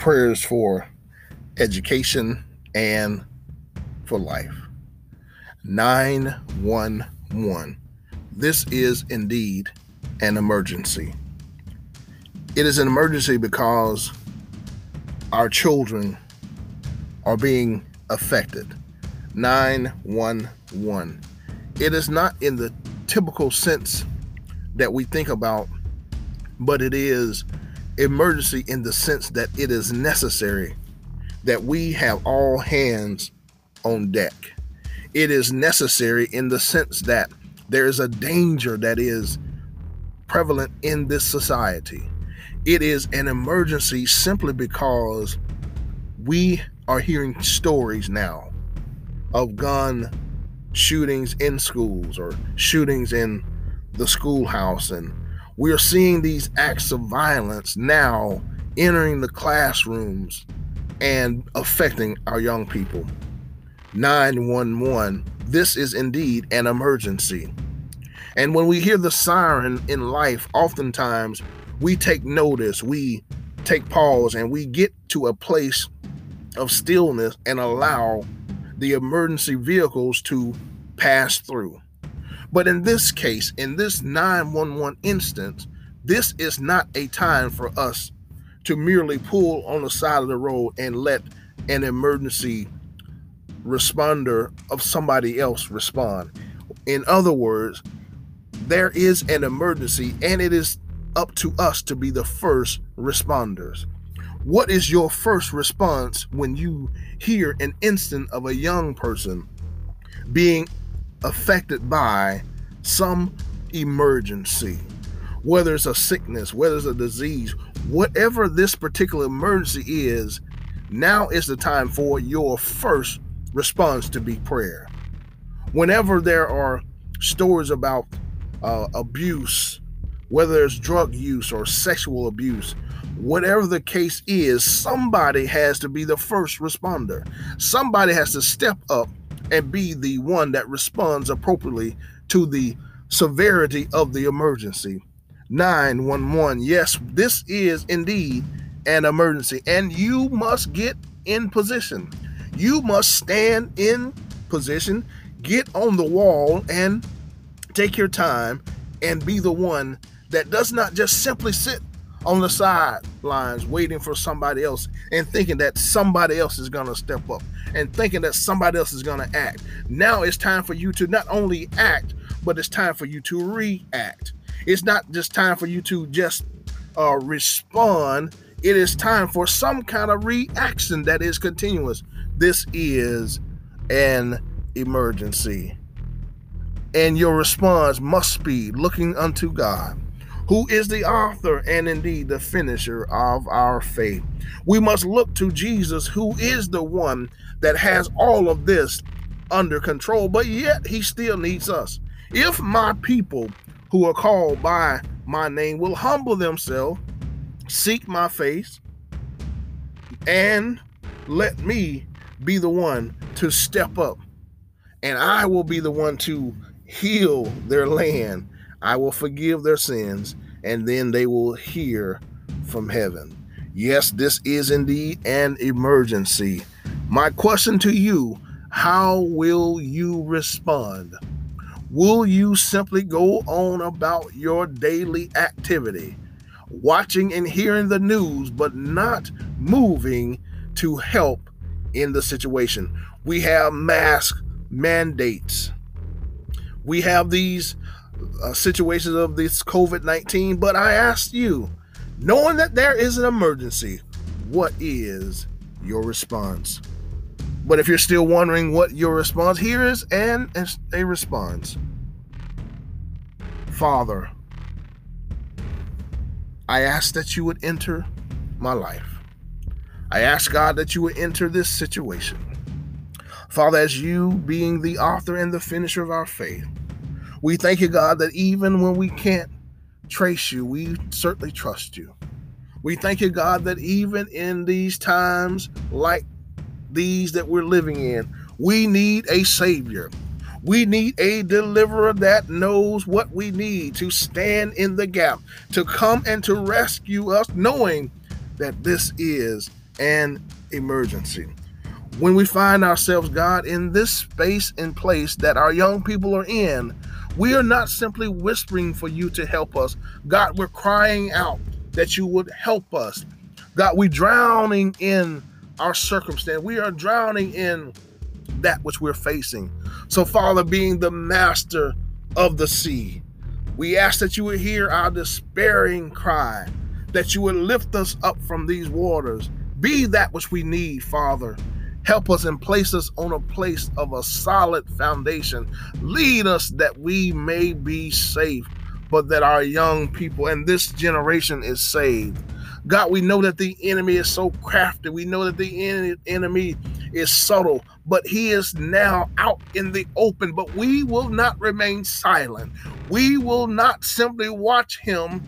prayers for education and for life. 911. This is indeed an emergency. It is an emergency because our children are being affected. 911. It is not in the typical sense that we think about, but it is emergency in the sense that it is necessary that we have all hands on deck. It is necessary in the sense that there is a danger that is prevalent in this society. It is an emergency simply because we are hearing stories now of gun shootings in schools or shootings in the schoolhouse and we are seeing these acts of violence now entering the classrooms and affecting our young people. 911, this is indeed an emergency. And when we hear the siren in life, oftentimes we take notice, we take pause, and we get to a place of stillness and allow the emergency vehicles to pass through. But in this case, in this 911 instance, this is not a time for us to merely pull on the side of the road and let an emergency responder of somebody else respond. In other words, there is an emergency and it is up to us to be the first responders. What is your first response when you hear an instant of a young person being affected by some emergency, whether it's a sickness, whether it's a disease, whatever this particular emergency is, now is the time for your first response to be prayer. Whenever there are stories about uh, abuse, whether it's drug use or sexual abuse, whatever the case is, somebody has to be the first responder. Somebody has to step up and be the one that responds appropriately to the severity of the emergency. 911. Yes, this is indeed an emergency, and you must get in position. You must stand in position, get on the wall, and take your time and be the one that does not just simply sit on the sidelines waiting for somebody else and thinking that somebody else is going to step up and thinking that somebody else is going to act. Now it's time for you to not only act, but it's time for you to react. It's not just time for you to just uh, respond. It is time for some kind of reaction that is continuous. This is an emergency. And your response must be looking unto God who is the author and indeed the finisher of our faith. We must look to Jesus, who is the one that has all of this under control, but yet he still needs us. If my people who are called by my name will humble themselves, seek my face, and let me be the one to step up, and I will be the one to heal their land I will forgive their sins, and then they will hear from heaven. Yes, this is indeed an emergency. My question to you how will you respond? Will you simply go on about your daily activity, watching and hearing the news, but not moving to help in the situation? We have mask mandates. We have these uh, situations of this COVID 19, but I asked you, knowing that there is an emergency, what is your response? But if you're still wondering what your response, here is an a response. Father, I ask that you would enter my life. I ask God that you would enter this situation. Father, as you being the author and the finisher of our faith, we thank you, God, that even when we can't trace you, we certainly trust you. We thank you, God, that even in these times like these that we're living in, we need a Savior. We need a deliverer that knows what we need to stand in the gap, to come and to rescue us, knowing that this is an emergency. When we find ourselves, God, in this space and place that our young people are in, we are not simply whispering for you to help us. God, we're crying out that you would help us. God, we're drowning in our circumstance. We are drowning in that which we're facing. So, Father, being the master of the sea, we ask that you would hear our despairing cry, that you would lift us up from these waters. Be that which we need, Father. Help us and place us on a place of a solid foundation. Lead us that we may be safe, but that our young people and this generation is saved. God, we know that the enemy is so crafty. We know that the enemy is subtle, but he is now out in the open. But we will not remain silent. We will not simply watch him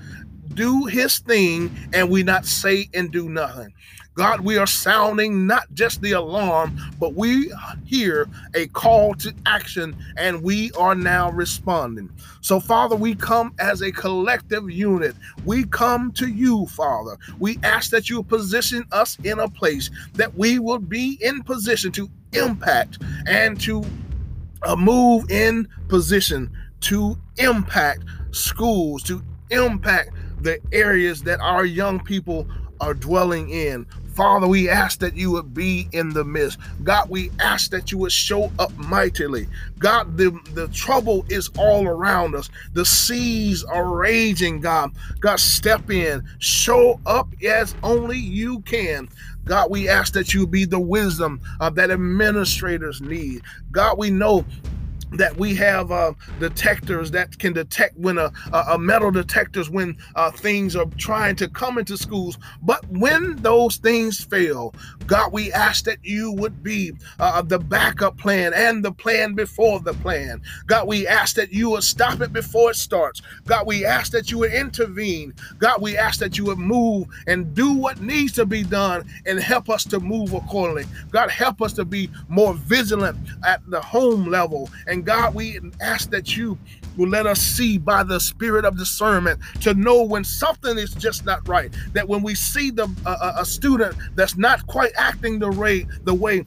do his thing and we not say and do nothing. God, we are sounding not just the alarm, but we hear a call to action and we are now responding. So, Father, we come as a collective unit. We come to you, Father. We ask that you position us in a place that we will be in position to impact and to uh, move in position to impact schools, to impact the areas that our young people are dwelling in. Father, we ask that you would be in the midst. God, we ask that you would show up mightily. God, the, the trouble is all around us. The seas are raging, God. God, step in, show up as only you can. God, we ask that you be the wisdom uh, that administrators need. God, we know that we have uh, detectors that can detect when a, a metal detectors when uh, things are trying to come into schools. But when those things fail god we ask that you would be uh, the backup plan and the plan before the plan. God we ask that you would stop it before it starts. God we ask that you would intervene. God we ask that you would move and do what needs to be done and help us to move accordingly. God help us to be more vigilant at the home level and God, we ask that you will let us see by the spirit of discernment to know when something is just not right. That when we see the uh, a student that's not quite acting the way the way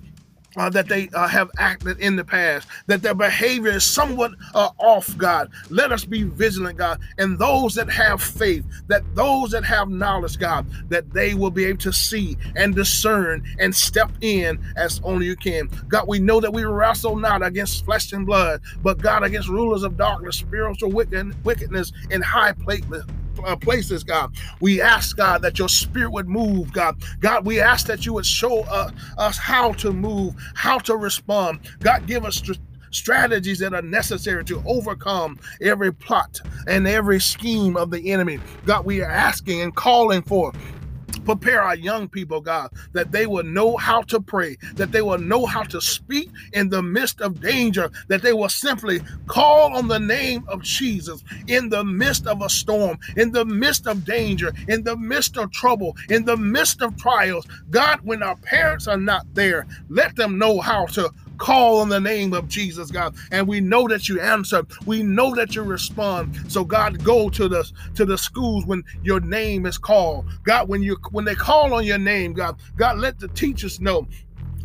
uh, that they uh, have acted in the past, that their behavior is somewhat uh, off, God. Let us be vigilant, God. And those that have faith, that those that have knowledge, God, that they will be able to see and discern and step in as only you can. God, we know that we wrestle not against flesh and blood, but God, against rulers of darkness, spiritual wickedness in high places places, God. We ask, God, that your spirit would move, God. God, we ask that you would show uh, us how to move, how to respond. God, give us strategies that are necessary to overcome every plot and every scheme of the enemy. God, we are asking and calling for Prepare our young people, God, that they will know how to pray, that they will know how to speak in the midst of danger, that they will simply call on the name of Jesus in the midst of a storm, in the midst of danger, in the midst of trouble, in the midst of trials. God, when our parents are not there, let them know how to call on the name of Jesus, God. And we know that you answer. We know that you respond. So God, go to the to the schools when your name is called. God, when you when they call on your name, God, God, let the teachers know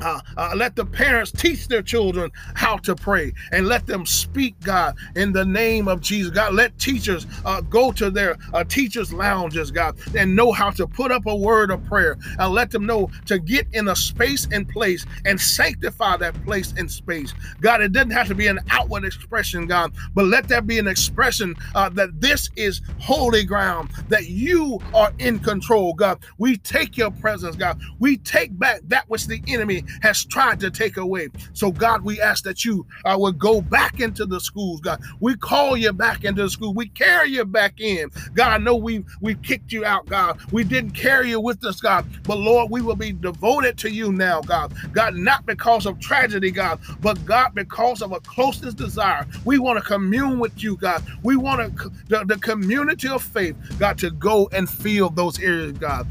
uh, uh, let the parents teach their children how to pray and let them speak, God, in the name of Jesus. God, let teachers uh, go to their uh, teachers' lounges, God, and know how to put up a word of prayer and let them know to get in a space and place and sanctify that place and space. God, it doesn't have to be an outward expression, God, but let that be an expression uh, that this is holy ground, that you are in control, God. We take your presence, God. We take back that which the enemy has tried to take away. So, God, we ask that you uh, would go back into the schools, God. We call you back into the school. We carry you back in. God, I know we we kicked you out, God. We didn't carry you with us, God. But Lord, we will be devoted to you now, God. God, not because of tragedy, God, but God, because of a closeness desire. We want to commune with you, God. We want to the, the community of faith, God, to go and feel those areas, God.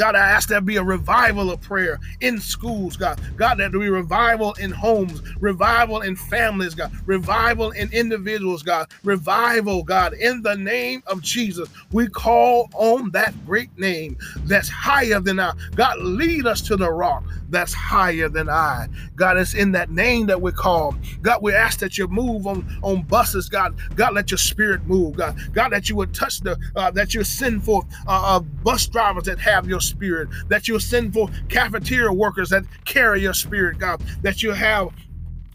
God, I ask there be a revival of prayer in schools, God. God, that there be revival in homes, revival in families, God, revival in individuals, God, revival, God, in the name of Jesus. We call on that great name that's higher than I. God, lead us to the rock that's higher than I. God, it's in that name that we call. God, we ask that you move on, on buses, God. God, let your spirit move, God. God, that you would touch the, uh, that you send forth uh, uh, bus drivers that have your spirit, that you'll send for cafeteria workers that carry your spirit, God, that you have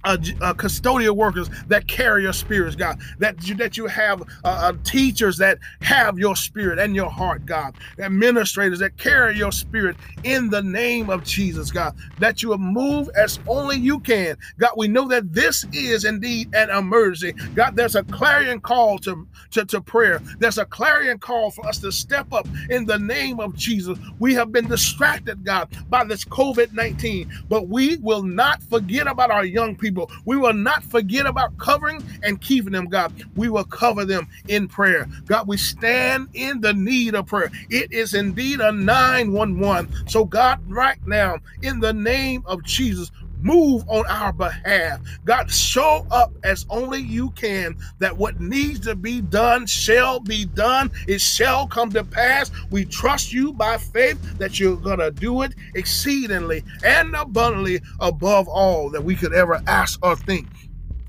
uh, uh, custodial workers that carry your spirits, God. That you, that you have uh, uh, teachers that have your spirit and your heart, God. Administrators that carry your spirit in the name of Jesus, God. That you will move as only you can, God. We know that this is indeed an emergency, God. There's a clarion call to, to to prayer. There's a clarion call for us to step up in the name of Jesus. We have been distracted, God, by this COVID 19, but we will not forget about our young people people. We will not forget about covering and keeping them, God. We will cover them in prayer. God, we stand in the need of prayer. It is indeed a 911. So, God, right now, in the name of Jesus, move on our behalf. God, show up as only you can that what needs to be done shall be done. It shall come to pass. We trust you by faith that you're going to do it exceedingly and abundantly above all that we could ever ask or think.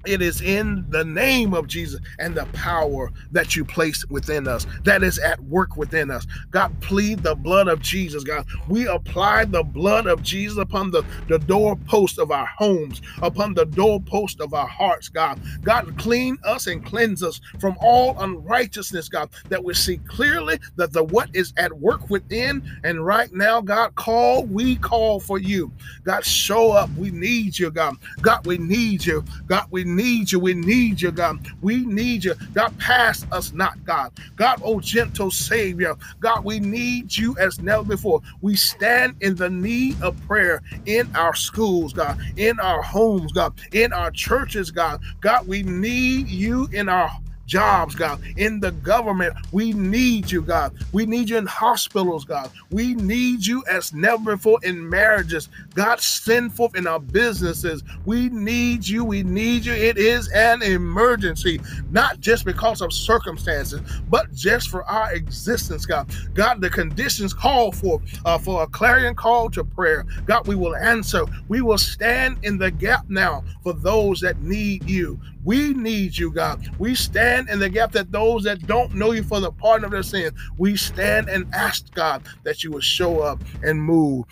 It is in the name of Jesus and the power that you place within us that is at work within us. God, plead the blood of Jesus, God. We apply the blood of Jesus upon the, the doorpost of our homes, upon the doorpost of our hearts, God. God, clean us and cleanse us from all unrighteousness, God, that we see clearly that the what is at work within. And right now, God, call, we call for you. God, show up. We need you, God. God, we need you. God, we need you. We need you, God. We need you. God, pass us not, God. God, oh gentle Savior. God, we need you as never before. We stand in the need of prayer in our schools, God, in our homes, God, in our churches, God. God, we need you in our jobs, God, in the government. We need you, God. We need you in hospitals, God. We need you as never before in marriages. God, send forth in our businesses. We need you. We need you. It is an emergency, not just because of circumstances, but just for our existence, God. God, the conditions call for uh, for a clarion call to prayer. God, we will answer. We will stand in the gap now for those that need you. We need you, God. We stand in the gap that those that don't know you for the pardon of their sins, we stand and ask, God, that you would show up and move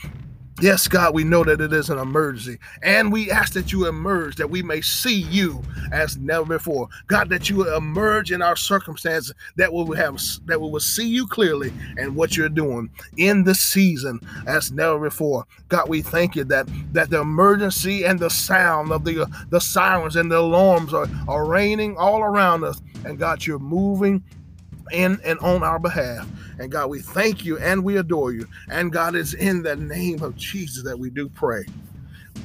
Yes, God, we know that it is an emergency. And we ask that you emerge, that we may see you as never before. God, that you emerge in our circumstances, that we will have that we will see you clearly and what you're doing in the season as never before. God, we thank you that that the emergency and the sound of the the sirens and the alarms are, are raining all around us. And God, you're moving in and on our behalf. And God, we thank you and we adore you. And God, it's in the name of Jesus that we do pray.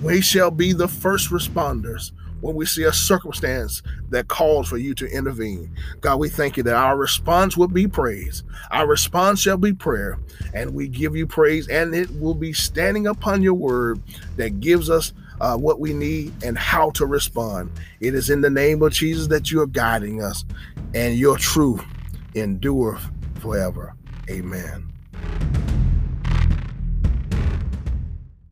We shall be the first responders when we see a circumstance that calls for you to intervene. God, we thank you that our response will be praise. Our response shall be prayer. And we give you praise, and it will be standing upon your word that gives us uh, what we need and how to respond. It is in the name of Jesus that you are guiding us, and your truth endure forever. Amen.